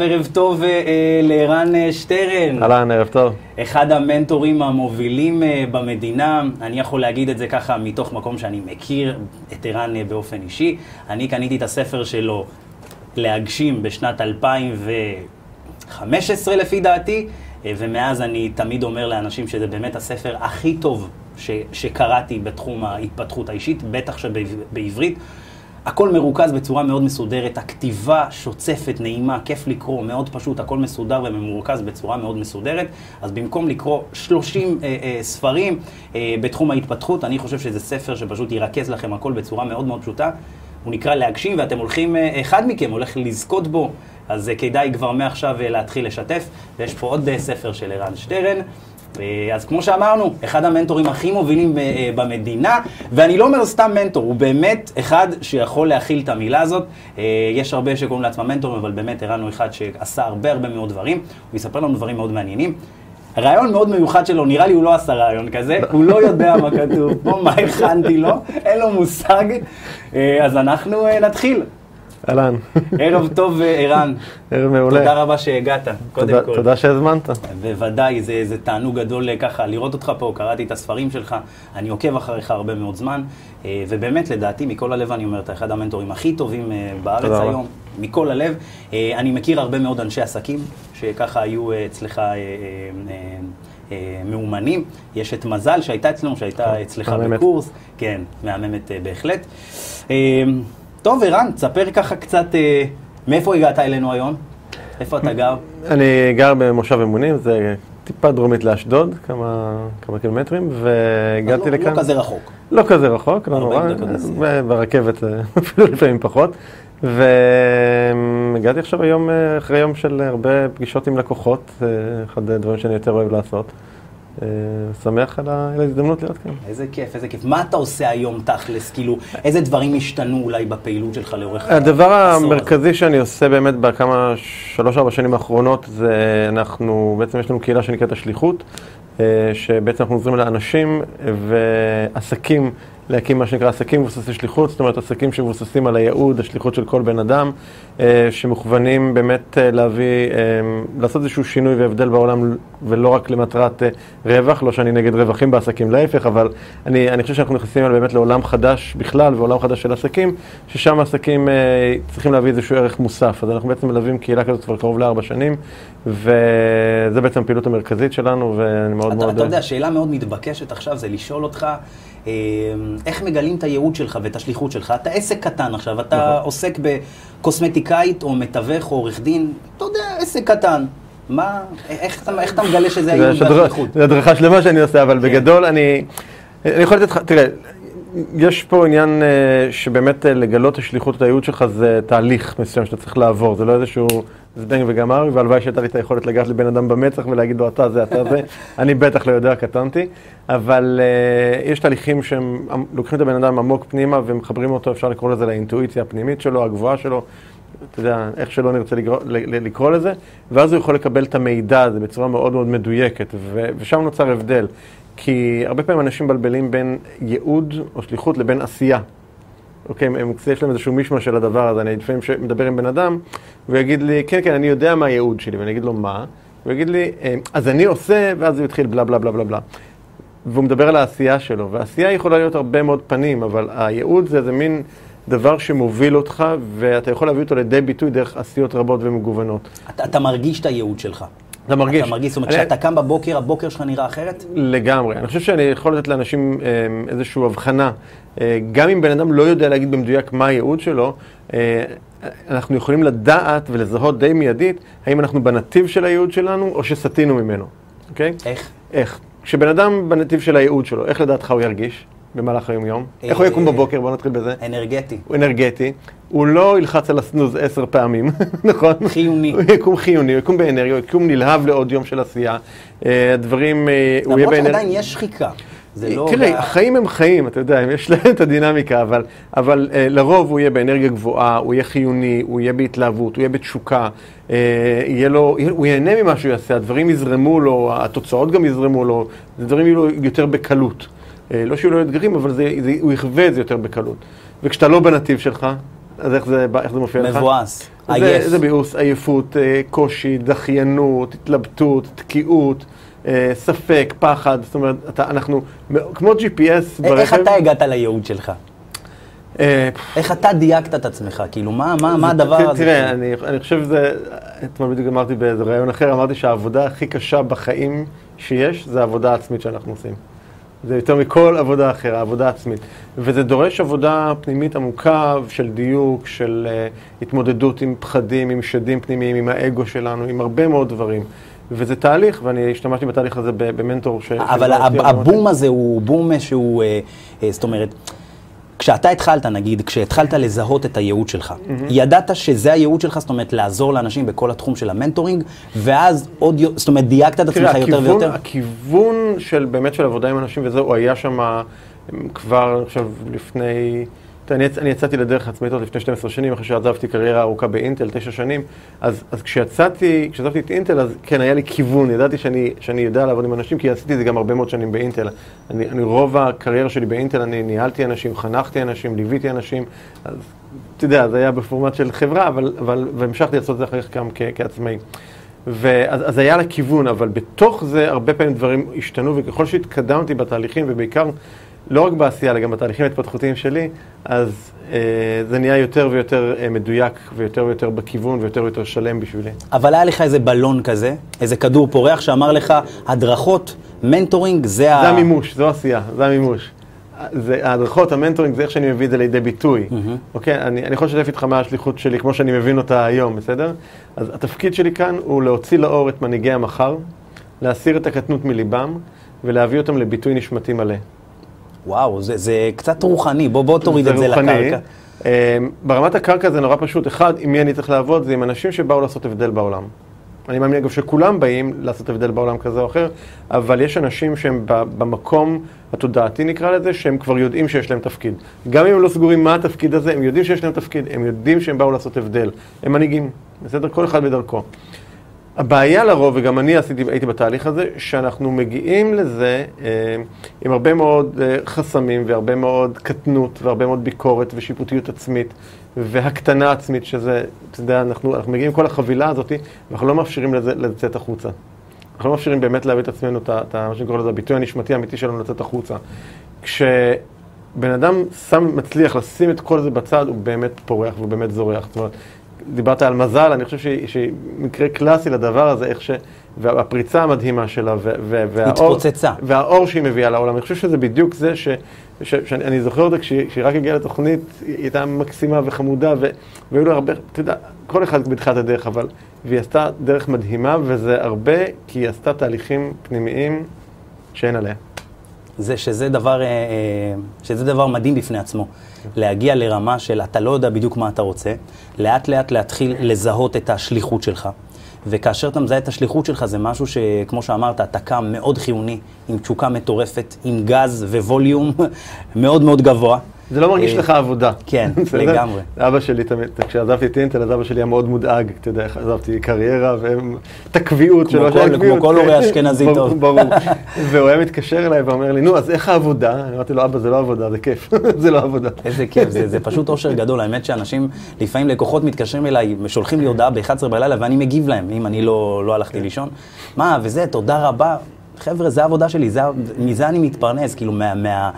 ערב טוב אה, אה, לערן אה, שטרן. אהלן, ערב טוב. אחד המנטורים המובילים במדינה, אני יכול להגיד את זה ככה מתוך מקום שאני מכיר את ערן באופן אישי. אני קניתי את הספר שלו להגשים בשנת 2015 לפי דעתי, ומאז אני תמיד אומר לאנשים שזה באמת הספר הכי טוב ש, שקראתי בתחום ההתפתחות האישית, בטח שבעברית. הכל מרוכז בצורה מאוד מסודרת, הכתיבה שוצפת, נעימה, כיף לקרוא, מאוד פשוט, הכל מסודר וממורכז בצורה מאוד מסודרת. אז במקום לקרוא 30 אה, אה, ספרים אה, בתחום ההתפתחות, אני חושב שזה ספר שפשוט ירכז לכם הכל בצורה מאוד מאוד פשוטה. הוא נקרא להגשים, ואתם הולכים, אה, אחד מכם הולך לזכות בו, אז אה, כדאי כבר מעכשיו אה, להתחיל לשתף. ויש פה עוד אה, ספר של ערן שטרן. אה, אז כמו שאמרנו, אחד המנטורים הכי מובילים אה, במדינה, ואני לא אומר סתם מנטור, הוא באמת אחד שיכול להכיל את המילה הזאת. אה, יש הרבה שקוראים לעצמם מנטורים, אבל באמת ערן הוא אחד שעשה הרבה הרבה מאוד דברים, הוא יספר לנו דברים מאוד מעניינים. רעיון מאוד מיוחד שלו, נראה לי הוא לא עשה רעיון כזה, הוא לא יודע מה כתוב פה, מה הכנתי לו, אין לו מושג. אה, אז אנחנו אה, נתחיל. אהלן. ערב טוב, אה, ערן. ערב מעולה. תודה רבה שהגעת, קודם תודה, כל. תודה שהזמנת. בוודאי, זה, זה תענוג גדול אה, ככה לראות אותך פה, קראתי את הספרים שלך, אני עוקב אחריך הרבה מאוד זמן, אה, ובאמת, לדעתי, מכל הלב אני אומר, אתה אחד המנטורים הכי טובים בארץ. היום, מכל הלב. אני מכיר הרבה מאוד אנשי עסקים, שככה היו אצלך... מאומנים, יש את מזל שהייתה אצלנו, שהייתה אצלך מהממת. בקורס, כן, מהממת בהחלט. טוב, ערן, תספר ככה קצת, אה, מאיפה הגעת אלינו היום? איפה אתה גר? אני גר במושב אמונים, זה טיפה דרומית לאשדוד, כמה, כמה קילומטרים, והגעתי לא, לכאן. לא כזה רחוק. לא כזה רחוק, לא 40 נורא, ברכבת אה, אפילו לפעמים פחות. והגעתי עכשיו היום, אה, אחרי יום של הרבה פגישות עם לקוחות, אה, אחד הדברים שאני יותר אוהב לעשות. אה, שמח על ההזדמנות להיות כאן. איזה כיף, איזה כיף. מה אתה עושה היום תכלס? כאילו, איזה דברים השתנו אולי בפעילות שלך לאורך הדבר העשור הזה? המרכזי שאני עושה באמת בכמה, שלוש-ארבע שנים האחרונות, זה אנחנו, בעצם יש לנו קהילה שנקראת השליחות, אה, שבעצם אנחנו עוזרים לאנשים ועסקים להקים מה שנקרא עסקים מבוססי שליחות, זאת אומרת עסקים שמבוססים על הייעוד, השליחות של כל בן אדם, אה, שמוכוונים באמת אה, להביא, אה, לעשות איזשהו שינוי והבדל בעולם ולא רק למטרת רווח, לא שאני נגד רווחים בעסקים, להפך, אבל אני, אני חושב שאנחנו נכנסים באמת לעולם חדש בכלל ועולם חדש של עסקים, ששם עסקים צריכים להביא איזשהו ערך מוסף. אז אנחנו בעצם מלווים קהילה כזאת כבר קרוב לארבע שנים, וזה בעצם הפעילות המרכזית שלנו, ואני מאוד אתה, מאוד... אתה יודע, שאלה מאוד מתבקשת עכשיו זה לשאול אותך, איך מגלים את הייעוד שלך ואת השליחות שלך? אתה עסק קטן עכשיו, אתה נכון. עוסק בקוסמטיקאית או מתווך או עורך דין, אתה יודע, עסק קטן. מה, איך, אתה- איך אתה מגלה שזה זה הייעוד והשליחות? זה הדרכה שלמה שאני עושה, אבל כן. בגדול אני... אני יכול לתת לך, תראה, יש פה עניין אה, שבאמת אה, לגלות השליחות, את הייעוד שלך, זה תהליך מסוים שאתה צריך לעבור, זה לא איזשהו זבנג וגמר, והלוואי שהייתה לי את היכולת לגעת לבן אדם במצח ולהגיד לו, אתה זה, אתה זה, אני בטח לא יודע, קטנתי, אבל אה, יש תהליכים שהם לוקחים את הבן אדם עמוק פנימה ומחברים אותו, אפשר לקרוא לזה לאינטואיציה הפנימית שלו, הגבוהה שלו, אתה יודע, איך שלא נרצה לקרוא, לקרוא לזה, ואז הוא יכול לקבל את המידע הזה בצורה מאוד מאוד מדויקת, ו- ושם נוצר הבדל. כי הרבה פעמים אנשים מבלבלים בין ייעוד או שליחות לבין עשייה. אוקיי, הם, יש להם איזשהו מישמע של הדבר הזה. אני לפעמים מדבר עם בן אדם, והוא יגיד לי, כן, כן, אני יודע מה הייעוד שלי, ואני אגיד לו, מה? הוא יגיד לי, "אה, אז אני עושה, ואז הוא יתחיל בלה בלה בלה בלה בלה. והוא מדבר על העשייה שלו, והעשייה יכולה להיות הרבה מאוד פנים, אבל הייעוד זה איזה מין דבר שמוביל אותך, ואתה יכול להביא אותו לידי ביטוי דרך עשיות רבות ומגוונות. אתה, אתה מרגיש את הייעוד שלך. אתה מרגיש. אתה מרגיש, זאת אומרת, כשאתה קם בבוקר, הבוקר שלך נראה אחרת? לגמרי. אני חושב שאני יכול לתת לאנשים אה, איזושהי הבחנה. אה, גם אם בן אדם לא יודע להגיד במדויק מה הייעוד שלו, אה, אנחנו יכולים לדעת ולזהות די מיידית האם אנחנו בנתיב של הייעוד שלנו או שסטינו ממנו, אוקיי? איך? איך? כשבן אדם בנתיב של הייעוד שלו, איך לדעתך הוא ירגיש במהלך היום-יום? איך הוא יקום בבוקר? בואו נתחיל בזה. אנרגטי. הוא אנרגטי, הוא לא ילחץ על הסנוז עשר פעמים, נכון? חיוני. הוא יקום חיוני, הוא יקום באנרגיה, הוא יקום נלהב לעוד יום של עשייה. אה, הדברים, אה, הוא יהיה למרות באנרגיה. שעדיין יש שחיקה. זה לא... תראה, החיים הם חיים, אתה יודע, יש להם את הדינמיקה, אבל, אבל אה, לרוב הוא יהיה באנרגיה גבוהה, הוא יהיה חיוני, הוא יהיה בהתלהבות, הוא יהיה בתשוקה, אה, יהיה לו, הוא ייהנה ממה שהוא יעשה, הדברים יזרמו לו, התוצאות גם יזרמו לו, הדברים יהיו לו יותר בקלות. אה, לא שיהיו לו אתגרים, אבל זה, זה, הוא יחווה את זה יותר בקלות. וכשאתה לא בנתיב שלך, אז איך זה, איך זה מופיע לך? מבואס, זה, עייף. זה ביאוס, עייפות, אה, קושי, דחיינות, התלבטות, תקיעות, אה, ספק, פחד, זאת אומרת, אתה, אנחנו, כמו GPS ברכב. איך אתה הגעת לייעוד שלך? איך אתה דייקת את עצמך? כאילו, מה, מה, מה זה- הדבר הזה? תראה, אני, אני חושב שזה, אתמול בדיוק אמרתי באיזה ראיון אחר, אמרתי שהעבודה הכי קשה בחיים שיש, זה העבודה העצמית שאנחנו עושים. זה יותר מכל עבודה אחרת, העבודה העצמית. וזה דורש עבודה פנימית עמוקה של דיוק, של uh, התמודדות עם פחדים, עם שדים פנימיים, עם האגו שלנו, עם הרבה מאוד דברים. וזה תהליך, ואני השתמשתי בתהליך הזה במנטור ש... אבל הבום הזה הוא בום שהוא, אה, אה, זאת אומרת, כשאתה התחלת, נגיד, כשהתחלת לזהות את הייעוד שלך, ידעת שזה הייעוד שלך, זאת אומרת, לעזור לאנשים בכל התחום של המנטורינג, ואז עוד, זאת אומרת, דייקת את עצמך יותר ויותר? הכיוון של באמת של עבודה עם אנשים וזה, הוא היה שם כבר, אני חושב, לפני... אני, יצ- אני יצאתי לדרך עצמאית עוד לפני 12 שנים, אחרי שעזבתי קריירה ארוכה באינטל, תשע שנים. אז, אז כשיצאתי, כשעזבתי את אינטל, אז כן, היה לי כיוון, ידעתי שאני, שאני יודע לעבוד עם אנשים, כי עשיתי את זה גם הרבה מאוד שנים באינטל. אני, אני רוב הקריירה שלי באינטל, אני ניהלתי אנשים, חנכתי אנשים, ליוויתי אנשים, אז אתה יודע, זה היה בפורמט של חברה, אבל, אבל, והמשכתי לעשות את זה אחר כך גם כ, כעצמאי. ואז אז היה לה כיוון, אבל בתוך זה הרבה פעמים דברים השתנו, וככל שהתקדמתי בתהליכים, ובעיקר לא רק בעשייה, אלא גם בתהליכים ההתפתחותיים שלי, אז אה, זה נהיה יותר ויותר אה, מדויק, ויותר ויותר בכיוון, ויותר ויותר שלם בשבילי. אבל היה לך איזה בלון כזה, איזה כדור פורח שאמר לך, הדרכות, mentoring, זה ה... זה המימוש, זו עשייה, זה המימוש. זה, ההדרכות, ה mentoring, זה איך שאני מביא את זה לידי ביטוי. אוקיי? אני, אני יכול לשתף איתך מה השליחות שלי, כמו שאני מבין אותה היום, בסדר? אז התפקיד שלי כאן הוא להוציא לאור את מנהיגי המחר, להסיר את הקטנות מליבם, ולהביא אותם לביטוי נשמתי מלא. וואו, זה, זה קצת רוחני, בוא, בוא תוריד את זה רוחני. לקרקע. אה, ברמת הקרקע זה נורא פשוט. אחד, עם מי אני צריך לעבוד, זה עם אנשים שבאו לעשות הבדל בעולם. אני מאמין אגב שכולם באים לעשות הבדל בעולם כזה או אחר, אבל יש אנשים שהם במקום התודעתי נקרא לזה, שהם כבר יודעים שיש להם תפקיד. גם אם הם לא סגורים מה התפקיד הזה, הם יודעים שיש להם תפקיד, הם יודעים שהם באו לעשות הבדל. הם מנהיגים, בסדר? כל אחד בדרכו. הבעיה לרוב, וגם אני עשיתי, הייתי בתהליך הזה, שאנחנו מגיעים לזה אה, עם הרבה מאוד אה, חסמים והרבה מאוד קטנות והרבה מאוד ביקורת ושיפוטיות עצמית והקטנה עצמית, שזה, אתה יודע, אנחנו, אנחנו מגיעים עם כל החבילה הזאת, ואנחנו לא מאפשרים לזה לצאת החוצה. אנחנו לא מאפשרים באמת להביא את עצמנו, את את מה שאני קורא לזה, הביטוי הנשמתי האמיתי שלנו לצאת החוצה. כשבן אדם שם, מצליח לשים את כל זה בצד, הוא באמת פורח והוא באמת זורח. זאת אומרת, דיברת על מזל, אני חושב שהיא- מקרה קלאסי לדבר הזה, איך ש... והפריצה המדהימה שלה, ו- ו- והאור, התפוצצה. והאור שהיא מביאה לעולם. אני חושב שזה בדיוק זה ש... ש- שאני אני זוכר אותה כשהיא כשהיא רק הגיעה לתוכנית, היא הייתה מקסימה וחמודה, ו- והיו לה הרבה, אתה יודע, כל אחד בתחילת הדרך, אבל... והיא עשתה דרך מדהימה, וזה הרבה כי היא עשתה תהליכים פנימיים שאין עליה. זה שזה דבר, אה, אה, שזה דבר מדהים בפני עצמו. להגיע לרמה של אתה לא יודע בדיוק מה אתה רוצה, לאט לאט להתחיל לזהות את השליחות שלך. וכאשר אתה מזהה את השליחות שלך, זה משהו שכמו שאמרת, אתה קם מאוד חיוני, עם תשוקה מטורפת, עם גז וווליום מאוד מאוד גבוה. זה לא מרגיש אה, לך עבודה. כן? לגמרי. אבא שלי תמיד, כשעזבתי את אינטל, אז אבא שלי היה מאוד מודאג, אתה יודע, עזבתי קריירה ואת הקביעות כמו שלו. כמו כל כן. הורה אשכנזי טוב. ברור. והוא היה מתקשר אליי ואומר לי, נו, אז איך העבודה? אני אמרתי לו, אבא, זה לא עבודה, זה כיף, זה לא עבודה. איזה כיף, זה, פשוט אושר גדול. האמת שאנשים, לפעמים לקוחות מתקשרים אליי ושולחים לי הודעה ב-11 בלילה ואני מגיב להם, אם אני לא, לא הלכתי לישון. מה, וזה, תודה רבה. חבר'ה, זה העבודה שלי, מזה אני מתפרנס, כאילו, מה,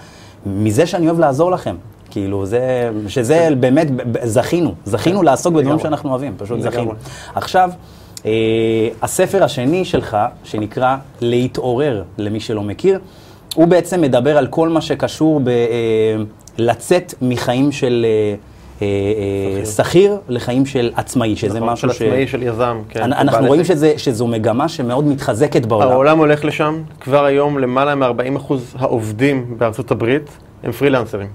מזה שאני אוהב לעזור לכם. כאילו, זה, שזה באמת, זכינו, זכינו לעסוק בדברים. שאנחנו אוהבים, פשוט. זכינו. עכשיו, אה, הספר השני שלך, שנקרא להתעורר, למי שלא מכיר, הוא בעצם מדבר על כל מה שקשור ב... אה, לצאת מחיים של אה, שכיר לחיים של עצמאי, שזה נכון, משהו של עצמאי, של יזם, כן. אנחנו רואים. שזה, שזו מגמה שמאוד מתחזקת בעולם. העולם הולך לשם, כבר היום למעלה מ-40% העובדים בארצות הברית הם פרילנסרים.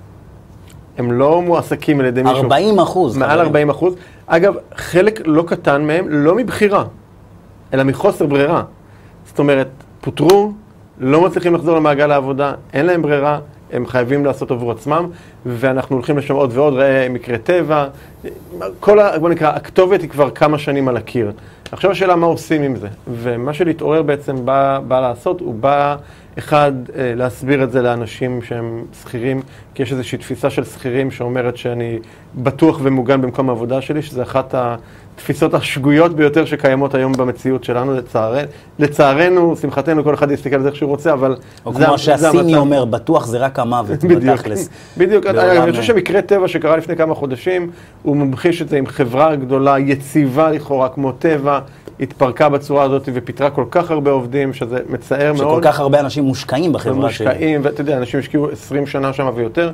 הם לא מועסקים על ידי מישהו. 40 אחוז. מעל 40 אחוז. אגב, חלק לא קטן מהם, לא מבחירה, אלא מחוסר ברירה. זאת אומרת, פוטרו, לא מצליחים לחזור למעגל העבודה, אין להם ברירה, הם חייבים לעשות עבור עצמם, ואנחנו הולכים לשם עוד ועוד, ראה מקרי טבע. כל ה... בוא נקרא, הכתובת היא כבר כמה שנים על הקיר. עכשיו השאלה מה עושים עם זה. ומה שלהתעורר בעצם בא, בא לעשות, הוא בא אחד, אה, להסביר את זה לאנשים שהם שכירים, כי יש איזושהי תפיסה של שכירים שאומרת שאני בטוח ומוגן במקום העבודה שלי, שזה אחת התפיסות השגויות ביותר שקיימות היום במציאות שלנו, לצער... לצערנו, שמחתנו, כל אחד יסתכל על זה איך שהוא רוצה, אבל או זה, כמו שהסיני. אומר, בטוח זה רק המוות, בדיוק, בתכלס. בדיוק. בעולם- אני חושב שמקרה טבע שקרה לפני כמה חודשים, הוא ממחיש את זה עם חברה גדולה, יציבה לכאורה, כמו טבע, התפרקה בצורה הזאת ופיטרה כל כך הרבה עובדים, שזה מצער שכל מאוד. כך הרבה אנשים מושקעים בחברה שלי. מושקעים, ואתה יודע, אנשים השקיעו 20 שנה שם ויותר,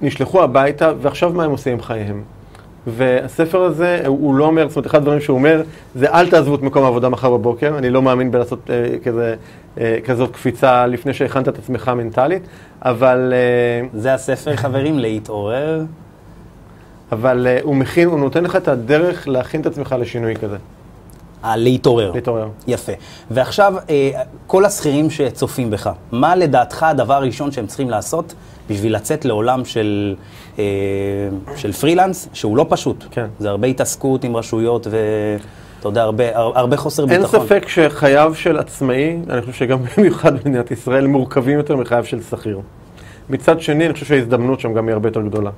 ונשלחו הביתה, ועכשיו מה הם עושים עם חייהם? והספר הזה, הוא הוא לא אומר, זאת אומרת, אחד הדברים שהוא אומר, זה אל תעזבו את מקום העבודה מחר בבוקר, אני לא מאמין בלעשות אה, כזה, אה, כזאת קפיצה לפני שהכנת את עצמך מנטלית, אבל, אה, זה הספר, חברים, להתעורר. אבל אה, הוא מכין, הוא נותן לך את הדרך להכין את עצמך לשינוי כזה, אה, להתעורר. יפה. ועכשיו, אה, כל השכירים שצופים בך, מה לדעתך הדבר הראשון שהם צריכים לעשות בשביל לצאת לעולם של, אה, של פרילנס, שהוא לא פשוט? כן. זה הרבה התעסקות עם רשויות ואתה יודע, הרבה, הר- הרבה חוסר אין ביטחון. ספק שחייו של עצמאי, אני חושב שגם במיוחד במדינת ישראל, מורכבים יותר מחייו של שכיר. מצד שני, אני חושב שההזדמנות שם גם היא הרבה יותר גדולה.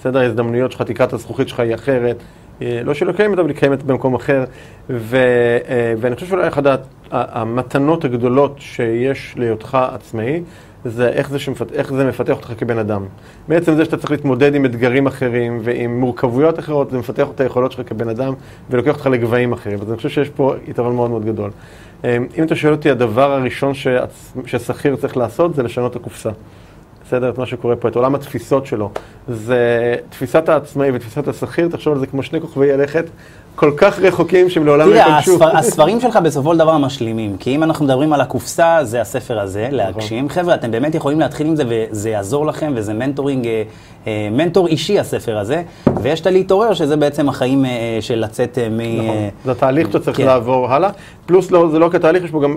בסדר, ההזדמנויות שלך, תקרת הזכוכית שלך היא אחרת. אה, לא שלא קיימת, אבל היא קיימת במקום אחר. ו, אה, ואני חושב שאולי אחת המתנות הגדולות שיש להיותך עצמאי, זה איך זה, שמפת... איך זה מפתח אותך כבן אדם. בעצם זה שאתה צריך להתמודד עם אתגרים אחרים ועם מורכבויות אחרות, זה מפתח את היכולות שלך כבן אדם ולוקח אותך לגבהים אחרים. אז אני חושב שיש פה יתרון מאוד מאוד גדול. אה, אם אתה שואל אותי, הדבר הראשון. ששכיר צריך לעשות זה לשנות את הקופסה. בסדר? את מה שקורה פה, את עולם התפיסות שלו. זה תפיסת העצמאי ותפיסת השכיר, תחשוב על זה כמו שני כוכבי הלכת כל כך רחוקים שהם לעולם לא תראה, ייפגשו. הספר, הספרים שלך בסופו של דבר משלימים, כי אם אנחנו מדברים על הקופסה, זה הספר הזה, להגשים. חבר'ה, אתם באמת יכולים להתחיל עם זה, וזה יעזור לכם, וזה מנטורינג, אה, אה, מנטור אישי הספר הזה, ויש את הלהתעורר, שזה בעצם החיים אה, של לצאת מ... נכון. זה התהליך שאתה צריך כן. לעבור הלאה. פלוס לא, זה לא כתהליך, יש פה גם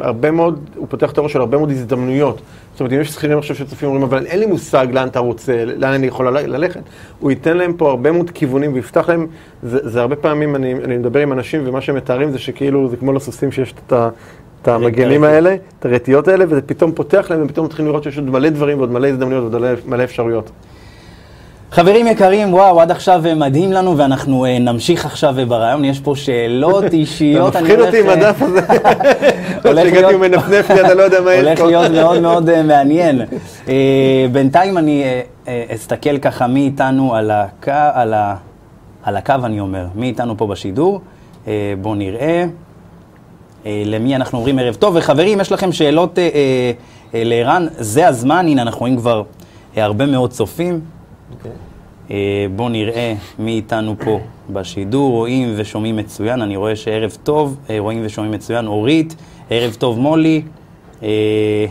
הרבה מאוד, הוא פותח את הראש של הרבה מאוד הזדמנויות. זאת אומרת, אם יש שכירים עכשיו שצופים אומרים, אבל אין לי מושג לאן אתה רוצה, לאן אני יכול ללכת, הוא ייתן להם פה הרבה מאוד כיוונים ויפתח להם, זה, זה הרבה פעמים, אני, אני מדבר עם אנשים ומה שהם מתארים זה שכאילו, זה כמו לסוסים שיש את ה... את המגנים. האלה, את הרטיות האלה, וזה פתאום פותח להם, ופתאום מתחילים לראות שיש עוד מלא דברים ועוד מלא הזדמנויות ועוד מלא, אפשרויות. חברים יקרים, וואו, עד עכשיו מדהים לנו, ואנחנו אה, נמשיך עכשיו אה, ברעיון. יש פה שאלות אישיות. אתה מפחיד הולך, אותי עם אה, הדף הזה. הולך שהגעתי להיות- ומנפנף לי, אתה לא יודע מה יש הולך פה. להיות מאוד מאוד מעניין. בינתיים אני אסתכל ככה מי איתנו על הקו, על ה- על הקו אני אומר, מי איתנו פה בשידור. אה, בואו נראה. אה, למי אנחנו אומרים ערב טוב. וחברים, יש לכם שאלות אה, אה, לערן, זה הזמן, הנה אנחנו רואים כבר אה, הרבה מאוד צופים. אה, בואו נראה מי איתנו פה בשידור, רואים ושומעים מצוין, אני רואה שערב טוב, אה, רואים ושומעים מצוין, אורית, ערב טוב מולי, אה,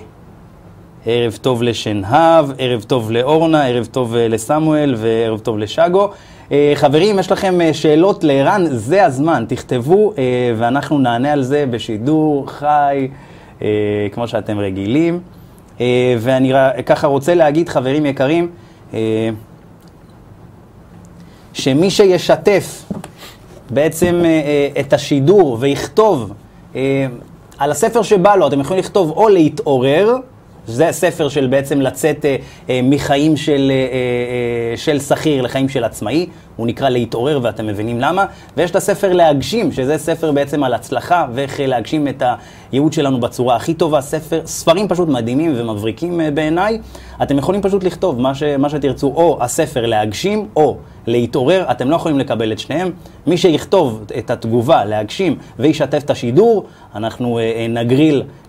ערב טוב לשנהב, ערב טוב לאורנה, ערב טוב אה, לסמואל וערב טוב לשגו. אה, חברים, יש לכם אה, שאלות לערן, זה הזמן, תכתבו אה, ואנחנו נענה על זה בשידור חי, כמו שאתם רגילים. ואני ככה רוצה להגיד, חברים יקרים, שמי שישתף בעצם את השידור ויכתוב על הספר שבא לו, אתם יכולים לכתוב או להתעורר, זה ספר של בעצם לצאת אה, אה, מחיים של, אה, אה, של שכיר לחיים של עצמאי, הוא נקרא להתעורר ואתם מבינים למה, ויש את הספר להגשים, שזה ספר בעצם על הצלחה ואיך אה, להגשים את הייעוד שלנו בצורה הכי טובה, ספר, ספרים פשוט מדהימים ומבריקים אה, בעיניי, אתם יכולים פשוט לכתוב מה, ש, מה שתרצו, או הספר להגשים, או להתעורר, אתם לא יכולים לקבל את שניהם. מי שיכתוב את התגובה להגשים וישתף את השידור, אנחנו אה, אה, נגריל אה, אה,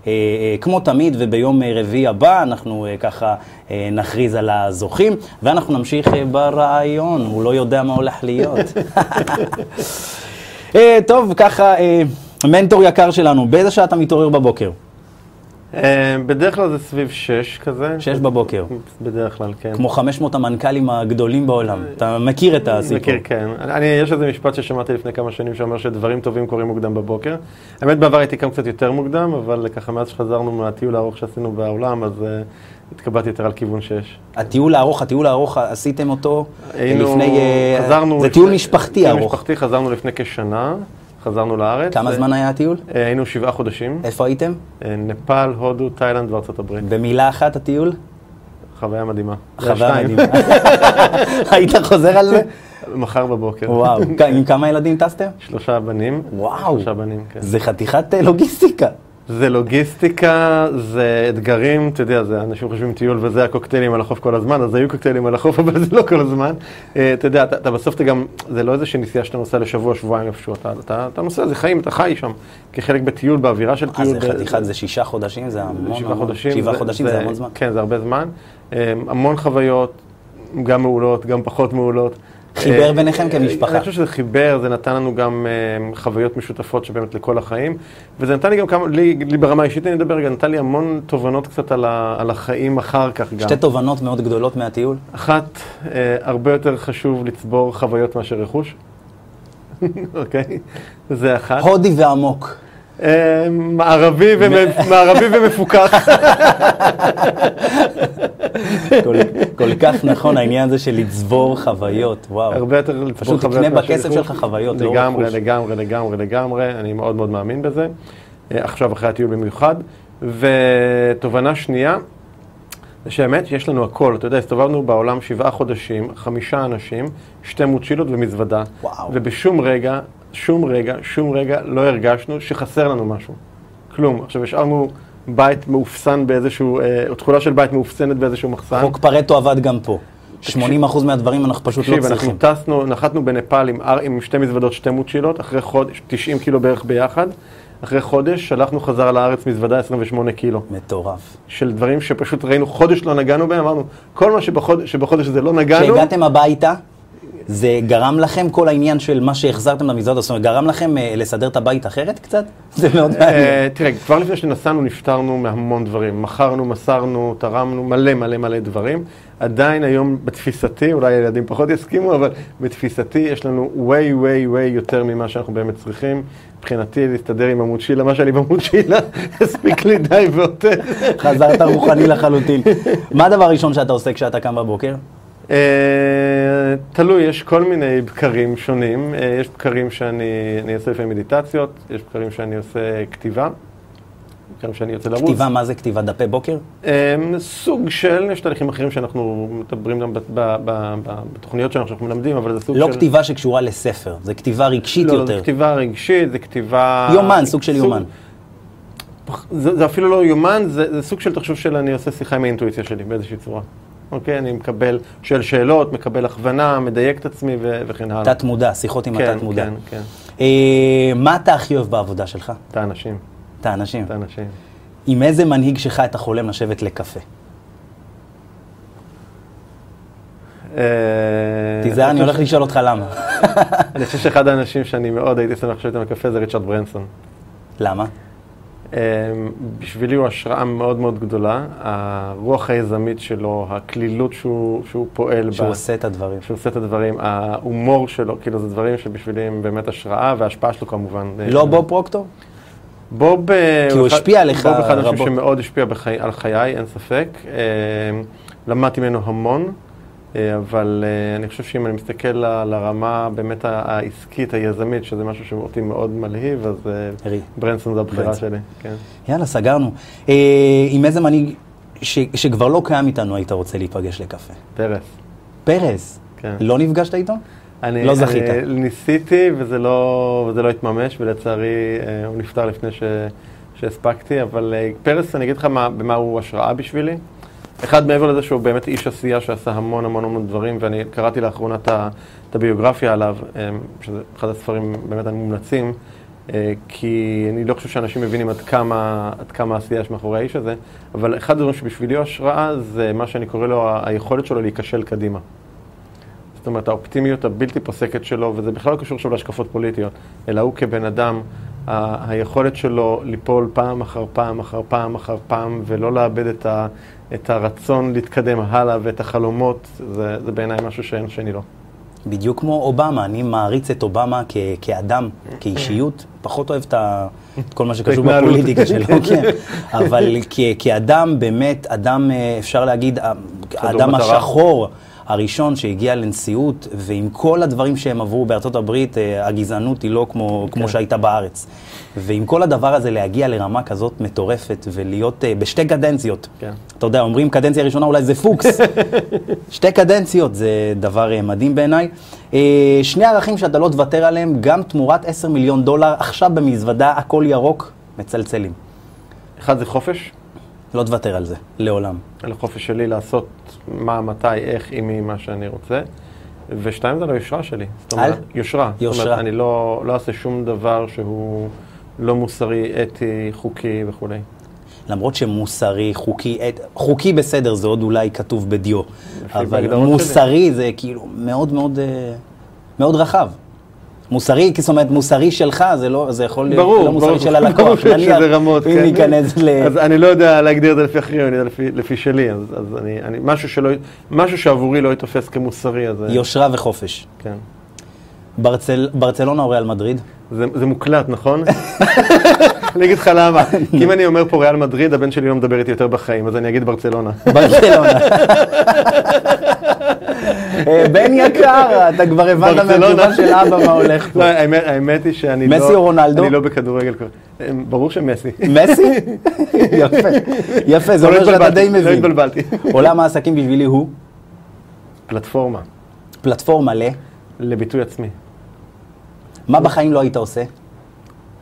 כמו תמיד, וביום אה, רביעי הבא אנחנו אה, ככה אה, נכריז על הזוכים, ואנחנו נמשיך אה, ברעיון, הוא לא יודע מה הולך להיות. אה, טוב, ככה, אה, מנטור יקר שלנו, באיזה שעה אתה מתעורר בבוקר? אה, בדרך כלל זה סביב שש כזה. שש בבוקר. בדרך כלל, כן. כמו 500 המנכ"לים הגדולים בעולם. אתה מכיר את הסיפור. מכיר, כן. אני, יש איזה משפט ששמעתי לפני כמה שנים שאומר שדברים טובים קורים מוקדם בבוקר. האמת, בעבר הייתי קם קצת יותר מוקדם, אבל ככה מאז שחזרנו מהטיול הארוך שעשינו בעולם, אז uh, התקבעתי יותר על כיוון שש. הטיול הארוך, הטיול הארוך, עשיתם אותו היינו, לפני... אה, חזרנו... זה טיול משפחתי טיול ארוך. משפחתי, חזרנו לפני כשנה. חזרנו לארץ. כמה זמן היה הטיול? אה, היינו שבעה חודשים. איפה הייתם? אה, נפאל, הודו, תאילנד וארצות הברית. במילה אחת הטיול? חוויה מדהימה. חוויה. מדהימה. היית חוזר על זה? מחר בבוקר. וואו. עם כמה ילדים טסתם? שלושה בנים. וואו. שלושה בנים, כן. זה חתיכת אה, לוגיסטיקה. זה לוגיסטיקה, זה אתגרים, אתה יודע, זה אנשים חושבים טיול וזה הקוקטיילים על החוף כל הזמן, אז היו קוקטיילים על החוף, אבל זה לא כל הזמן. אה, אתה יודע, אתה, אתה בסוף אתה גם, זה לא איזושהי נסיעה שאתה נוסע לשבוע, שבועיים איפשהו, אתה, אתה, אתה נוסע, זה חיים, אתה חי שם, כחלק בטיול, באווירה של אה, טיול. זה ב- חתיכת, זה שישה חודשים, זה המון שבעה. חודשים. שבעה חודשים זה המון זמן. כן, זה הרבה זמן. אה, המון חוויות, גם מעולות, גם פחות מעולות. חיבר אה, ביניכם אה, כמשפחה. אני חושב שזה חיבר, זה נתן לנו גם אה, חוויות משותפות שבאמת לכל החיים. וזה נתן לי גם כמה, לי, לי ברמה האישית אני אדבר נתן לי המון תובנות קצת על, ה, על החיים אחר כך גם. שתי תובנות מאוד גדולות מהטיול. אחת, הרבה יותר חשוב לצבור חוויות מאשר רכוש. אוקיי? זה אחת. הודי ועמוק. מערבי ומפוקח. כל, כל כך נכון העניין הזה של לצבור חוויות, וואו. הרבה יותר לצבור פשוט חוויות תקנה מאשר בכסף. שלך חוויות, לא לגמרי, רכוש. לגמרי, לגמרי, לגמרי, אני מאוד מאוד מאמין בזה. אה, עכשיו אחרי הטיול במיוחד. ותובנה שנייה, זה שהאמת שיש לנו הכל. אתה יודע, הסתובבנו בעולם שבעה חודשים, חמישה אנשים, שתי מוצ'ילות ומזוודה. וואו. ובשום רגע, שום רגע, שום רגע לא הרגשנו שחסר לנו משהו. כלום. עכשיו, השארנו בית מאופסן באיזשהו, אה, או תכולה של בית מאופסנת באיזשהו מחסן. חוק פרטו עבד גם פה. 80% מהדברים אנחנו פשוט לא תקשיב, אנחנו צריכים. טסנו, נחתנו בנפאל עם, עם שתי מזוודות, שתי מוצ'ילות, אחרי חודש, 90 קילו בערך ביחד. אחרי חודש שלחנו חזרה לארץ מזוודה 28 קילו. מטורף. של דברים שפשוט ראינו, חודש לא נגענו בהם, אמרנו, כל מה שבחודש, שבחודש הזה לא נגענו, כשהגעתם הביתה, זה גרם לכם כל העניין של מה שהחזרתם למזוודה, זאת אומרת, גרם לכם אה, לסדר את הבית אחרת קצת? זה מאוד מעניין. אה, תראה, כבר לפני שנסענו נפטרנו מהמון דברים. מכרנו, מסרנו, תרמנו, מלא מלא מלא דברים. עדיין היום בתפיסתי, אולי הילדים פחות יסכימו, אבל בתפיסתי יש לנו way way way יותר ממה שאנחנו באמת צריכים. מבחינתי להסתדר עם עמוד שילה, מה שאני בעמוד שילה, הספיק לי די ויותר. חזרת רוחני לחלוטין. מה הדבר הראשון שאתה עושה כשאתה קם בבוקר? אה, תלוי, יש כל מיני בקרים שונים. אה, יש בקרים שאני אני עושה לפעמים מדיטציות, יש בקרים שאני עושה כתיבה, בקרים שאני יוצא לרוץ. כתיבה, מה זה כתיבה? דפי בוקר? אה, סוג של, יש תהליכים אחרים שאנחנו מדברים גם בתוכניות שאנחנו מלמדים, אבל זה סוג לא של... כתיבה שקשורה לספר, זה כתיבה רגשית לא, לא, יותר. זה כתיבה רגשית, זה כתיבה... יומן, סוג של יומן. זה, זה אפילו לא יומן, זה, זה סוג של תחשוב של אני עושה שיחה עם האינטואיציה שלי באיזושהי צורה. אוקיי? אני מקבל, שואל שאלות, מקבל הכוונה, מדייק את עצמי ו- וכן הלאה. תת מודע, שיחות עם כן, התת מודע. כן, כן. אה, מה אתה הכי אוהב בעבודה שלך? את האנשים, את האנשים. את האנשים. עם איזה מנהיג שלך אתה חולם לשבת לקפה? אה, תיזהר, אני הולך לשאול אותך למה. אני חושב שאחד האנשים שאני מאוד הייתי שמח לשבת עם הקפה זה ריצ'רד ברנסון. למה? אה, בשבילי הוא השראה מאוד מאוד גדולה. הרוח היזמית שלו, הקלילות שהוא, שהוא פועל שהוא בה, עושה את הדברים. שהוא עושה את הדברים, ההומור שלו, כאילו זה דברים שבשבילי הם באמת השראה, וההשפעה שלו כמובן. אה, לא בוב פרוקטור? בוב... אה, כי הוא השפיע עליך בוב אחד האנשים רבות. שמאוד השפיע בחי, על חיי, אין ספק. אה, למדתי ממנו המון, אבל אה, אני חושב שאם אני מסתכל לרמה באמת העסקית, היזמית, שזה משהו שאותי מאוד מלהיב, אז אה. ברנסון זה הבחירה. שלי. כן. יאללה, סגרנו. אה, עם איזה מנהיג ש- שכבר לא קיים איתנו היית רוצה להיפגש לקפה? פרס. פרס. כן. לא נפגשת איתו? אני, לא זכית. אני ניסיתי וזה לא, וזה לא התממש, ולצערי אה, הוא נפטר לפני ש, שהספקתי, אבל אה, פרס, אני אגיד לך מה, במה הוא השראה בשבילי. אחד, מעבר לזה שהוא באמת איש עשייה שעשה המון המון המון דברים, ואני קראתי לאחרונה את הביוגרפיה עליו, אה, שזה אחד הספרים באמת המומלצים, אה, כי אני לא חושב שאנשים מבינים עד כמה, עד כמה עשייה יש מאחורי האיש הזה, אבל אחד הדברים שבשבילי השראה זה מה שאני קורא לו היכולת שלו להיכשל קדימה. זאת אומרת, האופטימיות הבלתי פוסקת שלו, וזה בכלל לא קשור עכשיו להשקפות פוליטיות, אלא הוא כבן אדם, היכולת שלו ליפול פעם אחר פעם אחר פעם אחר פעם, ולא לאבד את, ה, את הרצון להתקדם הלאה ואת החלומות, זה, זה בעיניי משהו שאין שני לו. בדיוק כמו אובמה, אני מעריץ את אובמה כ- כאדם, כאישיות, פחות אוהב את ה- את כל מה שקשור. בפוליטיקה שלו, כן. אבל כ- כאדם, באמת, אדם, אה, אפשר להגיד, האדם מטרה. השחור, הראשון שהגיע לנשיאות, ועם כל הדברים שהם עברו בארצות הברית, אה, הגזענות היא לא כמו, כמו שהייתה בארץ. ועם כל הדבר הזה להגיע לרמה כזאת מטורפת ולהיות אה, בשתי קדנציות. כן. אתה יודע, אומרים קדנציה ראשונה אולי זה פוקס. שתי קדנציות זה דבר אה, מדהים בעיניי. אה, שני ערכים שאתה לא תוותר עליהם, גם תמורת 10 מיליון דולר, עכשיו במזוודה, הכל ירוק, מצלצלים. אחד זה חופש, לא תוותר על זה, לעולם. על החופש שלי לעשות מה, מתי, איך, עם מי, מה שאני רוצה. ושתיים זה על היושרה שלי. זאת אומרת, על? יושרה. זאת יושרה. אומרת, אני לא, לא אעשה שום דבר שהוא לא מוסרי, אתי, חוקי וכולי. למרות שמוסרי, חוקי, את- חוקי בסדר, זה עוד אולי כתוב בדיו, אבל מוסרי זה כאילו מאוד מאוד, אה, מאוד רחב. מוסרי, זאת אומרת, מוסרי שלך, זה לא, זה יכול להיות ברור, לא מוסרי ברור, של ברור הלקוח, שיש נניח, לזה רמות, אם כן. ניכנס ל... אז אני לא יודע להגדיר את זה לפי אחרים, אני יודע לפי, לפי שלי, אז, אז אני, אני, משהו, שלא, משהו שעבורי לא יתופס כמוסרי, אז... אה, יושרה וחופש. כן. ברצל, ברצלונה או ריאל מדריד? זה, זה מוקלט, נכון? אני אגיד לך למה. כי אם אני אומר פה ריאל מדריד, הבן שלי לא מדבר איתי יותר בחיים, אז אני אגיד ברצלונה. ברצלונה. אה, בן יקר, אתה כבר הבנת. מהתשובה של אבא מה הולך לא, פה. האמת, האמת היא שאני לא... מסי או רונלדו? אני לא בכדורגל. כבר. אה, ברור שמסי. מסי? יפה, יפה, זה לא אומר שאתה די לא מבין. התבלבלתי. עולם העסקים בשבילי הוא פלטפורמה פלטפורמה ל... לביטוי עצמי. מה בחיים לא היית עושה?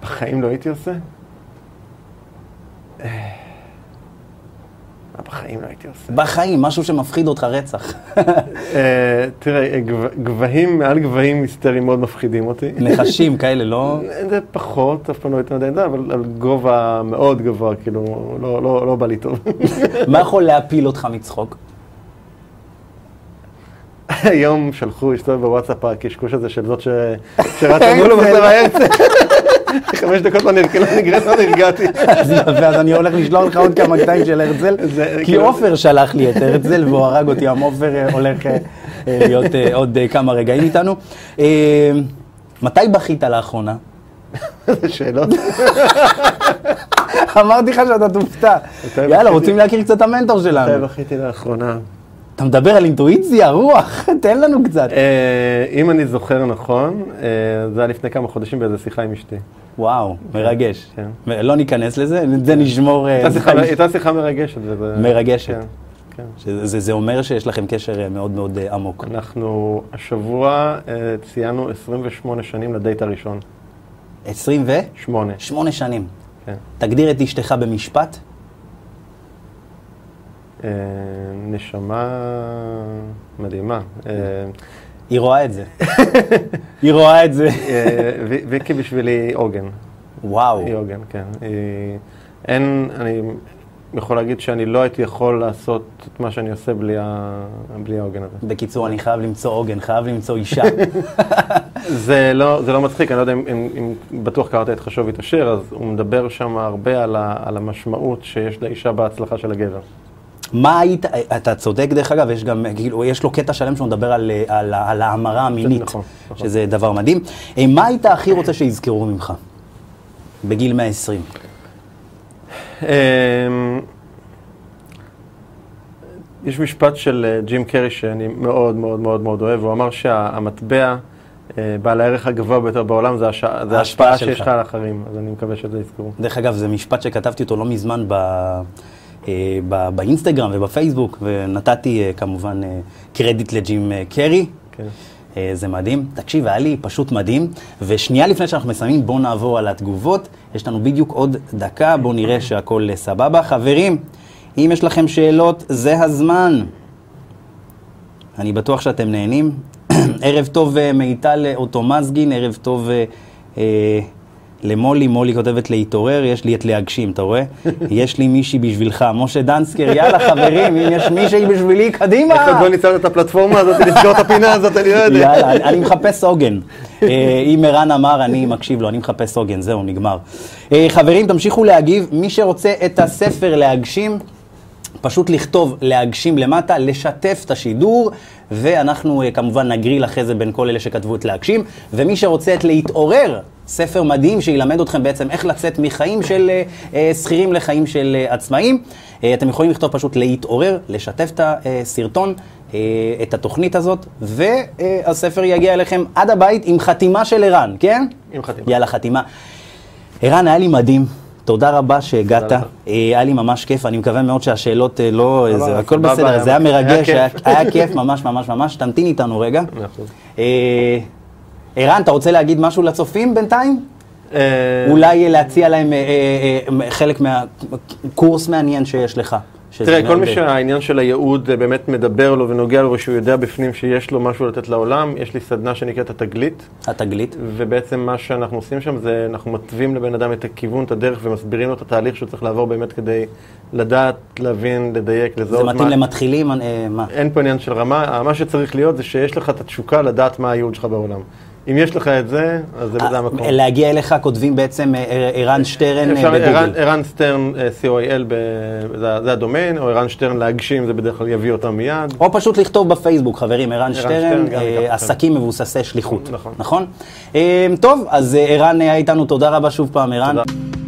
בחיים לא הייתי עושה? אה, מה בחיים לא הייתי עושה? בחיים, משהו שמפחיד אותך רצח. אה, תראה, גב- גבהים מעל גבהים היסטריים מאוד מפחידים אותי. נחשים כאלה, לא? זה פחות, אף פעם לא הייתי יודע אבל על גובה מאוד גבוה, כאילו, לא, לא, לא בא לי טוב. מה יכול להפיל אותך מצחוק? היום שלחו, הסתובב בוואטסאפ הקשקוש הזה של זאת ש... שרצה מול המצלמה הרצל. חמש דקות לא נרק- לא לא נרגעתי. אז יפה, אז אני הולך לשלוח לך עוד כמה קטעים של הרצל, כי כאילו- עופר שלח לי את הרצל והוא הרג אותי, גם עופר אה, הולך אה, אה, להיות עוד כמה רגעים איתנו. מתי בכית לאחרונה? שאלות. אמרתי לך שאתה תופתע. מתי יאללה? רוצים להכיר קצת את המנטור מתי שלנו. בכיתי לאחרונה? אתה מדבר על אינטואיציה, רוח, תן לנו קצת. אה, אם אני זוכר נכון, אה, זה היה לפני כמה חודשים באיזו שיחה עם אשתי. וואו, מרגש. כן. לא ניכנס לזה, את זה נשמור. אה, הייתה שיחה- מרגשת. מרגשת. כן, כן. שזה- זה- אומר שיש לכם קשר מאוד מאוד עמוק. אנחנו השבוע ציינו 28 שנים לדייט הראשון. 28 שמונה. שנים. כן. תגדיר את אשתך במשפט. אה, נשמה מדהימה. אה, היא רואה את זה. היא רואה את זה. אה, ויקי בשבילי עוגן. וואו. היא עוגן, כן. אין, אני יכול להגיד שאני לא הייתי יכול לעשות את מה שאני עושה בלי ה- בלי העוגן הזה. בקיצור, אני חייב למצוא עוגן, חייב למצוא אישה. זה לא, זה לא מצחיק, אני לא יודע אם, אם, אם בטוח קראת את חשוב התעשר, אז הוא מדבר שם הרבה על, ה, על המשמעות שיש לאישה בהצלחה של הגבר. מה היית, אתה צודק דרך אגב, יש גם, כאילו, יש לו קטע שלם שהוא מדבר על, על, על ההמרה המינית, נכון, נכון. שזה דבר מדהים. אה, מה היית הכי רוצה שיזכרו ממך? בגיל 120. אמ, יש משפט של אה, ג'ים קרי שאני מאוד מאוד מאוד מאוד אוהב, הוא אמר שהמטבע אה, בעל הערך הגבוה ביותר בעולם זה הש- זה ההשפעה. שיש לך על האחרים, אז אני מקווה שזה יזכרו. דרך אגב, זה משפט שכתבתי אותו לא מזמן ב, באינסטגרם ובפייסבוק, ונתתי אה, כמובן אה, קרדיט לג'ים אה, קרי. כן. אה, זה מדהים. תקשיב, היה לי פשוט מדהים. ושנייה לפני שאנחנו מסיימים, בואו נעבור על התגובות. יש לנו בדיוק עוד דקה, בואו נראה שהכל אה, סבבה. חברים, אם יש לכם שאלות, זה הזמן. אני בטוח שאתם נהנים. ערב טוב אה, מיטל אוטומזגין, ערב טוב אה, אה, למולי, מולי כותבת להתעורר, יש לי את להגשים, אתה רואה? יש לי מישהי בשבילך, משה דנסקר, יאללה חברים, אם יש מישהי בשבילי, קדימה. איך עוד לא ניצלת את הפלטפורמה הזאת, לסגור את הפינה הזאת, אני לא יודע. יאללה, אני, מחפש עוגן. אה, אם ערן אמר, אני מקשיב לו, אני מחפש עוגן, זהו, נגמר. אה, חברים, תמשיכו להגיב. מי שרוצה את הספר להגשים, פשוט לכתוב להגשים למטה, לשתף את השידור, ואנחנו אה, כמובן נגריל אחרי זה בין כל אלה שכתבו את להגשים. ומי שרוצה את להתעורר, ספר מדהים שילמד אתכם בעצם איך לצאת מחיים של אה, אה, שכירים לחיים של אה, עצמאים. אתם יכולים לכתוב פשוט להתעורר, לשתף את הסרטון. את התוכנית הזאת, והספר יגיע אליכם עד הבית עם חתימה של ערן, כן? עם חתימה. יאללה, חתימה. ערן, היה לי מדהים. תודה רבה שהגעת, היה לי ממש כיף, אני מקווה מאוד שהשאלות לא, זה, הכל בסדר, זה היה מרגש. היה היה כיף ממש ממש ממש, תמתין איתנו רגע. ערן, אתה רוצה להגיד משהו לצופים בינתיים? אה, אולי להציע להם אה, אה, חלק מהקורס מעניין שיש לך. תראה, כל מי שהעניין של הייעוד באמת מדבר לו ונוגע לו ושהוא יודע בפנים שיש לו משהו לתת לעולם, יש לי סדנה שנקראת התגלית, התגלית. ובעצם מה שאנחנו עושים שם זה אנחנו מתווים לבן אדם את הכיוון, את הדרך ומסבירים לו את התהליך שהוא צריך לעבור באמת כדי לדעת, להבין, לדייק, לזהות זה מתאים מה- למתחילים, מה? אין פה עניין של רמה, מה שצריך להיות זה שיש לך את התשוקה לדעת מה הייעוד שלך בעולם. אם יש לך את זה, אז זה בזה המקום. אה, להגיע אליך כותבים בעצם אה, ערן שטרן אה, ערן, בגוגל. ערן סטרן, אה, co.il, זה, הדומיין, או ערן שטרן להגשים, זה בדרך כלל יביא אותם מיד. או פשוט לכתוב בפייסבוק, חברים, ערן שטרן, שטרן. עסקים מבוססי שליחות. נכון. נכון? טוב, אז ערן היה איתנו, תודה רבה שוב פעם, ערן. תודה.